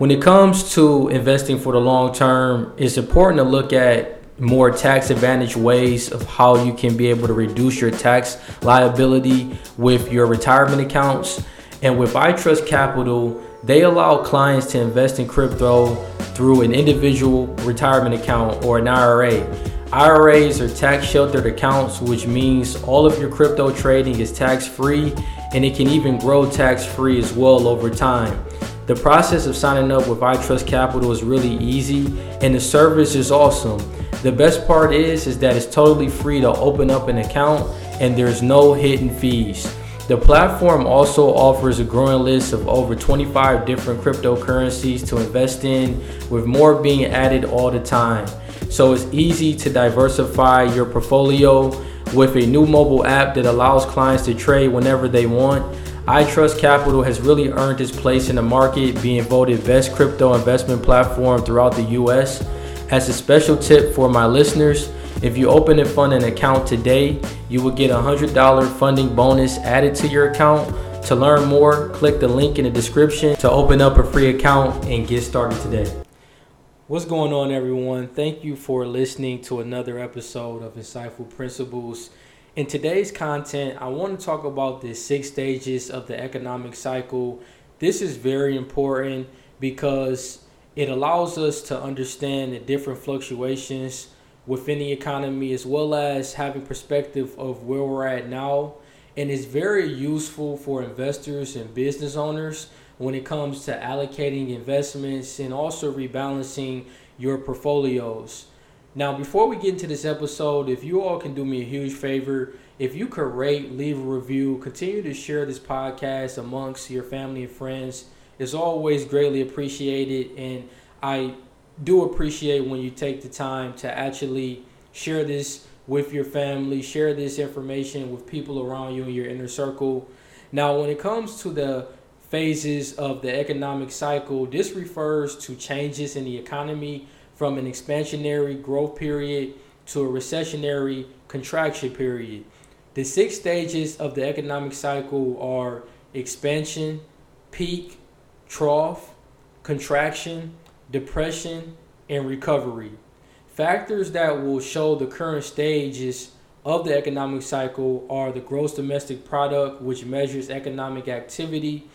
When it comes to investing for the long term, it's important to look at more tax advantage ways of how you can be able to reduce your tax liability with your retirement accounts. And with iTrust Capital, they allow clients to invest in crypto through an individual retirement account or an IRA. IRAs are tax sheltered accounts, which means all of your crypto trading is tax free and it can even grow tax free as well over time. The process of signing up with iTrust Capital is really easy and the service is awesome. The best part is is that it's totally free to open up an account and there's no hidden fees. The platform also offers a growing list of over 25 different cryptocurrencies to invest in, with more being added all the time. So it's easy to diversify your portfolio with a new mobile app that allows clients to trade whenever they want. iTrust Capital has really earned its place in the market, being voted best crypto investment platform throughout the US. As a special tip for my listeners, if you open and fund an account today, you will get a $100 funding bonus added to your account. To learn more, click the link in the description to open up a free account and get started today. What's going on, everyone? Thank you for listening to another episode of Insightful Principles. In today's content, I want to talk about the six stages of the economic cycle. This is very important because it allows us to understand the different fluctuations within the economy as well as having perspective of where we're at now and it's very useful for investors and business owners when it comes to allocating investments and also rebalancing your portfolios. Now, before we get into this episode, if you all can do me a huge favor, if you could rate, leave a review, continue to share this podcast amongst your family and friends, it's always greatly appreciated. And I do appreciate when you take the time to actually share this with your family, share this information with people around you in your inner circle. Now, when it comes to the phases of the economic cycle, this refers to changes in the economy from an expansionary growth period to a recessionary contraction period. The six stages of the economic cycle are expansion, peak, trough, contraction, depression, and recovery. Factors that will show the current stages of the economic cycle are the gross domestic product, which measures economic activity,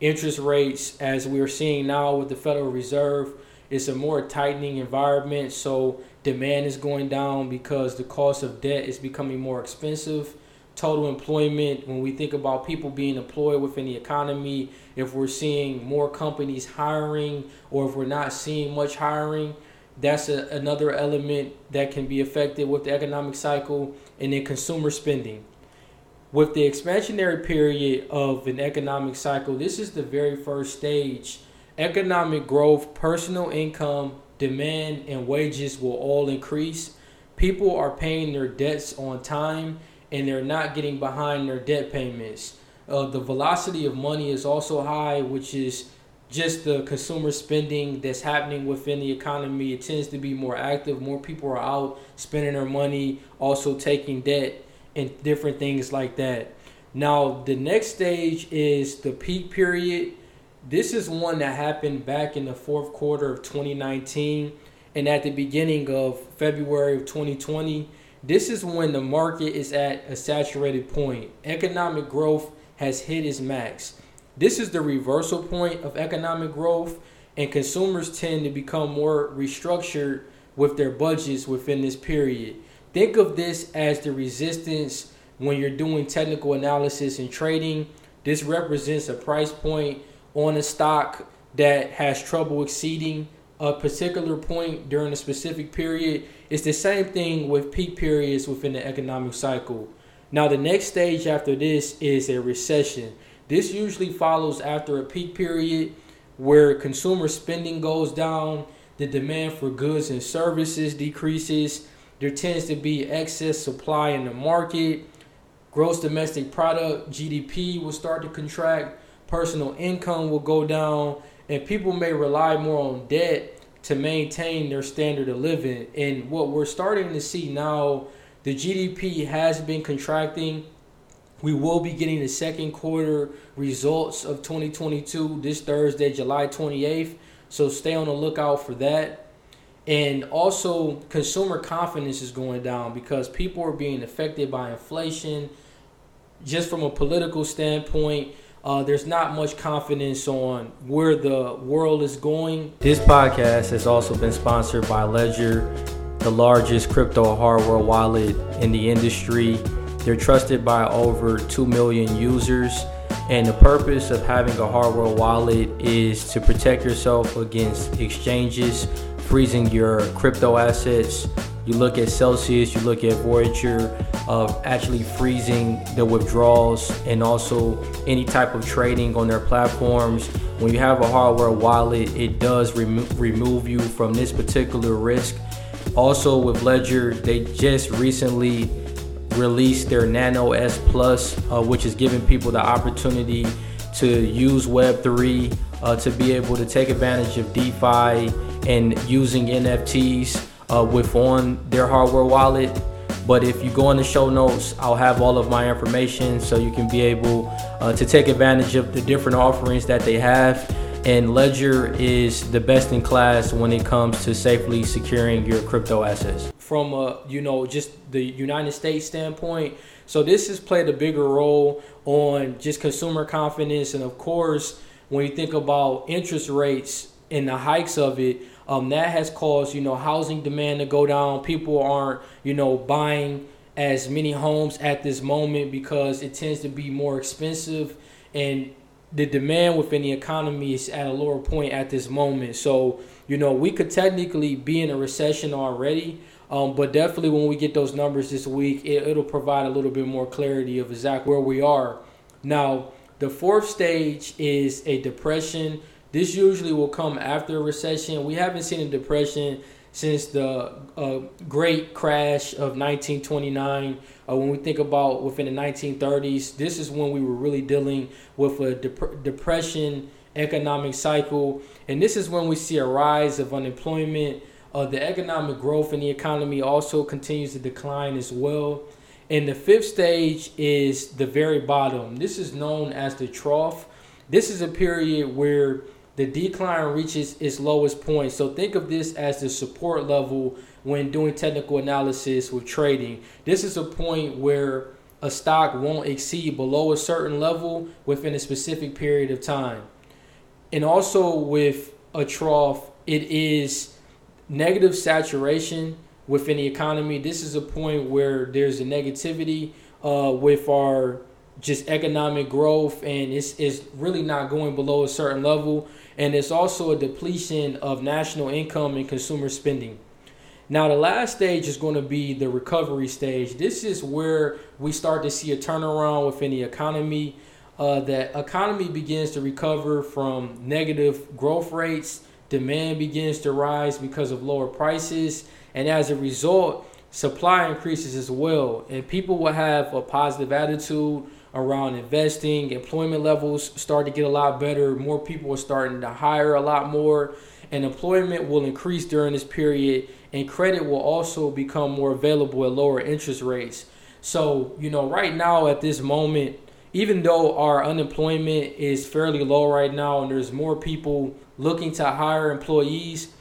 interest rates, as we're seeing now with the Federal Reserve. It's a more tightening environment, so demand is going down because the cost of debt is becoming more expensive total employment, when we think about people being employed within the economy, if we're seeing more companies hiring or if we're not seeing much hiring, that's a, another element that can be affected with the economic cycle and then consumer spending. With the expansionary period of an economic cycle, this is the very first stage. Economic growth, personal income, demand, and wages will all increase. People are paying their debts on time and they're not getting behind their debt payments. Uh, the velocity of money is also high, which is just the consumer spending that's happening within the economy. It tends to be more active. More people are out spending their money, also taking debt and different things like that. Now, the next stage is the peak period. This is one that happened back in the fourth quarter of 2019 and at the beginning of February of 2020 this is when the market is at a saturated point. Economic growth has hit its max. This is the reversal point of economic growth, and consumers tend to become more restructured with their budgets within this period. Think of this as the resistance when you're doing technical analysis and trading. This represents a price point on a stock that has trouble exceeding a particular point during a specific period. It's the same thing with peak periods within the economic cycle. Now, the next stage after this is a recession. This usually follows after a peak period where consumer spending goes down, the demand for goods and services decreases, there tends to be excess supply in the market, gross domestic product, GDP will start to contract, personal income will go down, and people may rely more on debt to maintain their standard of living. And what we're starting to see now, the GDP has been contracting. We will be getting the second quarter results of 2022 this Thursday, July 28th. So stay on the lookout for that. And also, consumer confidence is going down because people are being affected by inflation. Just from a political standpoint, uh, there's not much confidence on where the world is going. This podcast has also been sponsored by Ledger, the largest crypto hardware wallet in the industry. They're trusted by over 2 million users. And the purpose of having a hardware wallet is to protect yourself against exchanges freezing your crypto assets. You look at Celsius, you look at Voyager, of actually freezing the withdrawals and also any type of trading on their platforms. When you have a hardware wallet, it does remo- remove you from this particular risk. Also, with Ledger, they just recently released their Nano S Plus, uh, which is giving people the opportunity to use Web3 uh, to be able to take advantage of DeFi and using NFTs uh, with on their hardware wallet. But if you go in the show notes, I'll have all of my information so you can be able uh, to take advantage of the different offerings that they have. And Ledger is the best in class when it comes to safely securing your crypto assets. From a, you know, just the United States standpoint, so this has played a bigger role on just consumer confidence, and of course, when you think about interest rates and the hikes of it, um, that has caused you know housing demand to go down. People aren't you know buying as many homes at this moment because it tends to be more expensive and the demand within the economy is at a lower point at this moment. So, you know, we could technically be in a recession already, um, but definitely when we get those numbers this week, it, it'll provide a little bit more clarity of exactly where we are. Now, the fourth stage is a depression. This usually will come after a recession. We haven't seen a depression since the uh, great crash of 1929. Uh, when we think about within the 1930s, this is when we were really dealing with a dep- depression economic cycle. And this is when we see a rise of unemployment. Uh, the economic growth in the economy also continues to decline as well. And the fifth stage is the very bottom. This is known as the trough. This is a period where the decline reaches its lowest point. So think of this as the support level when doing technical analysis with trading. This is a point where a stock won't exceed below a certain level within a specific period of time. And also with a trough, it is negative saturation within the economy. This is a point where there's a negativity uh, with our just economic growth and it's, it's really not going below a certain level and it's also a depletion of national income and consumer spending. Now the last stage is going to be the recovery stage. This is where we start to see a turnaround within the economy. Uh, the economy begins to recover from negative growth rates. Demand begins to rise because of lower prices. And as a result supply increases as well. And people will have a positive attitude around investing. Employment levels start to get a lot better. More people are starting to hire a lot more, and employment will increase during this period. And credit will also become more available at lower interest rates. So, you know, right now at this moment, even though our unemployment is fairly low right now and there's more people looking to hire employees,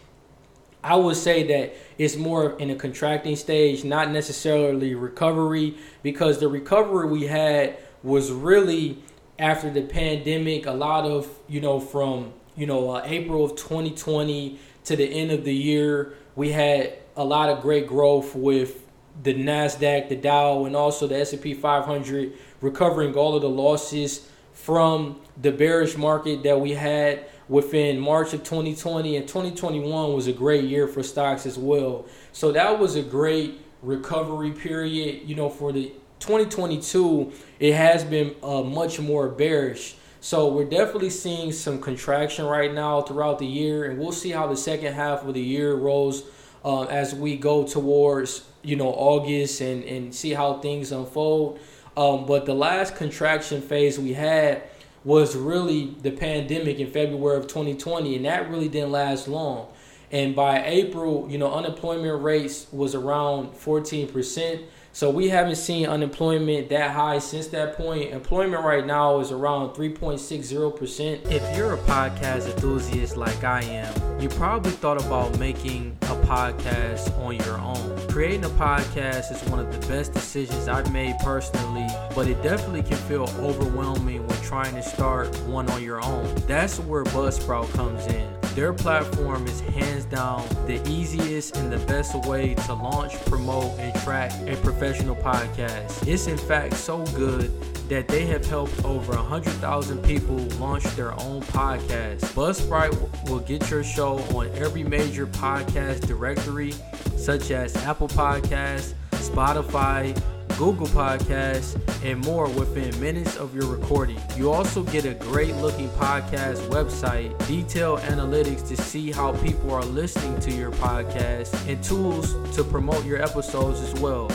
I would say that it's more in a contracting stage, not necessarily recovery, because the recovery we had was really after the pandemic. A lot of you know from you know uh, April of 2020 to the end of the year, we had a lot of great growth with the Nasdaq, the Dow, and also the S&P 500 recovering all of the losses from the bearish market that we had within March of 2020 and 2021 was a great year for stocks as well. So that was a great recovery period, you know, for the 2022, it has been uh, much more bearish. So we're definitely seeing some contraction right now throughout the year, and we'll see how the second half of the year rolls uh, as we go towards you know August and and see how things unfold. Um, but the last contraction phase we had was really the pandemic in February of 2020, and that really didn't last long. And by April, you know, unemployment rates was around 14 percent. So we haven't seen unemployment that high since that point. Employment right now is around 3.60%. If you're a podcast enthusiast like I am, you probably thought about making a podcast on your own. Creating a podcast is one of the best decisions I've made personally, but it definitely can feel overwhelming when trying to start one on your own. That's where Buzzsprout comes in. Their platform is hands down the easiest and the best way to launch, promote, and track a professional podcast. It's in fact so good that they have helped over 100,000 people launch their own podcast. Buzzsprout will get your show on every major podcast directory, such as Apple Podcasts, Spotify, Google Podcasts, and more within minutes of your recording. You also get a great looking podcast website, detailed analytics to see how people are listening to your podcast, and tools to promote your episodes as well.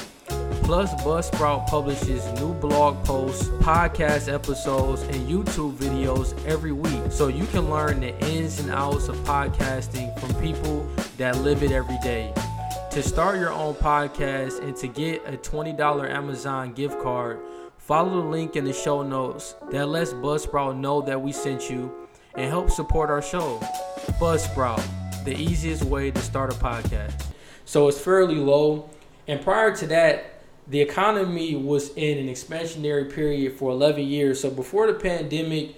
Plus, Buzzsprout publishes new blog posts, podcast episodes, and YouTube videos every week. So you can learn the ins and outs of podcasting from people that live it every day. To start your own podcast and to get a $20 Amazon gift card, follow the link in the show notes that lets Buzzsprout know that we sent you and help support our show. Buzzsprout, the easiest way to start a podcast. So it's fairly low. And prior to that, the economy was in an expansionary period for 11 years. So before the pandemic,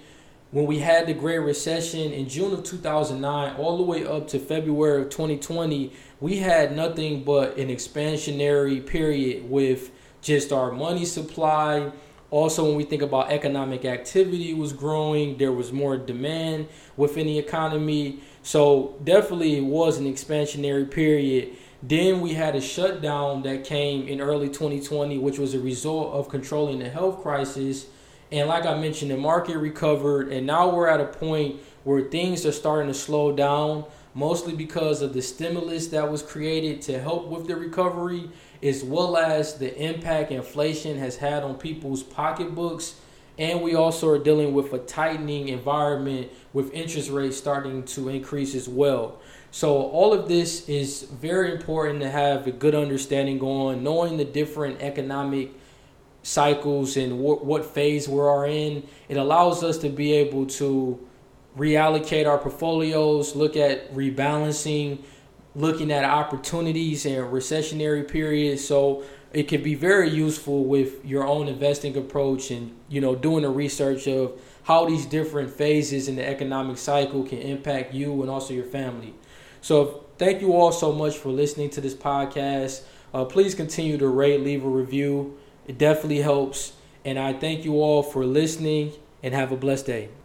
when we had the Great Recession in June of 2009, all the way up to February of 2020, we had nothing but an expansionary period with just our money supply. Also, when we think about economic activity was growing, there was more demand within the economy. So definitely it was an expansionary period. Then we had a shutdown that came in early 2020, which was a result of controlling the health crisis and like I mentioned, the market recovered, and now we're at a point where things are starting to slow down, mostly because of the stimulus that was created to help with the recovery, as well as the impact inflation has had on people's pocketbooks. And we also are dealing with a tightening environment with interest rates starting to increase as well. So, all of this is very important to have a good understanding on, knowing the different economic cycles and what, what phase we are in. It allows us to be able to reallocate our portfolios, look at rebalancing, looking at opportunities in recessionary periods. So it can be very useful with your own investing approach and you know doing the research of how these different phases in the economic cycle can impact you and also your family. So thank you all so much for listening to this podcast. Uh, please continue to rate, leave a review. It definitely helps. And I thank you all for listening and have a blessed day.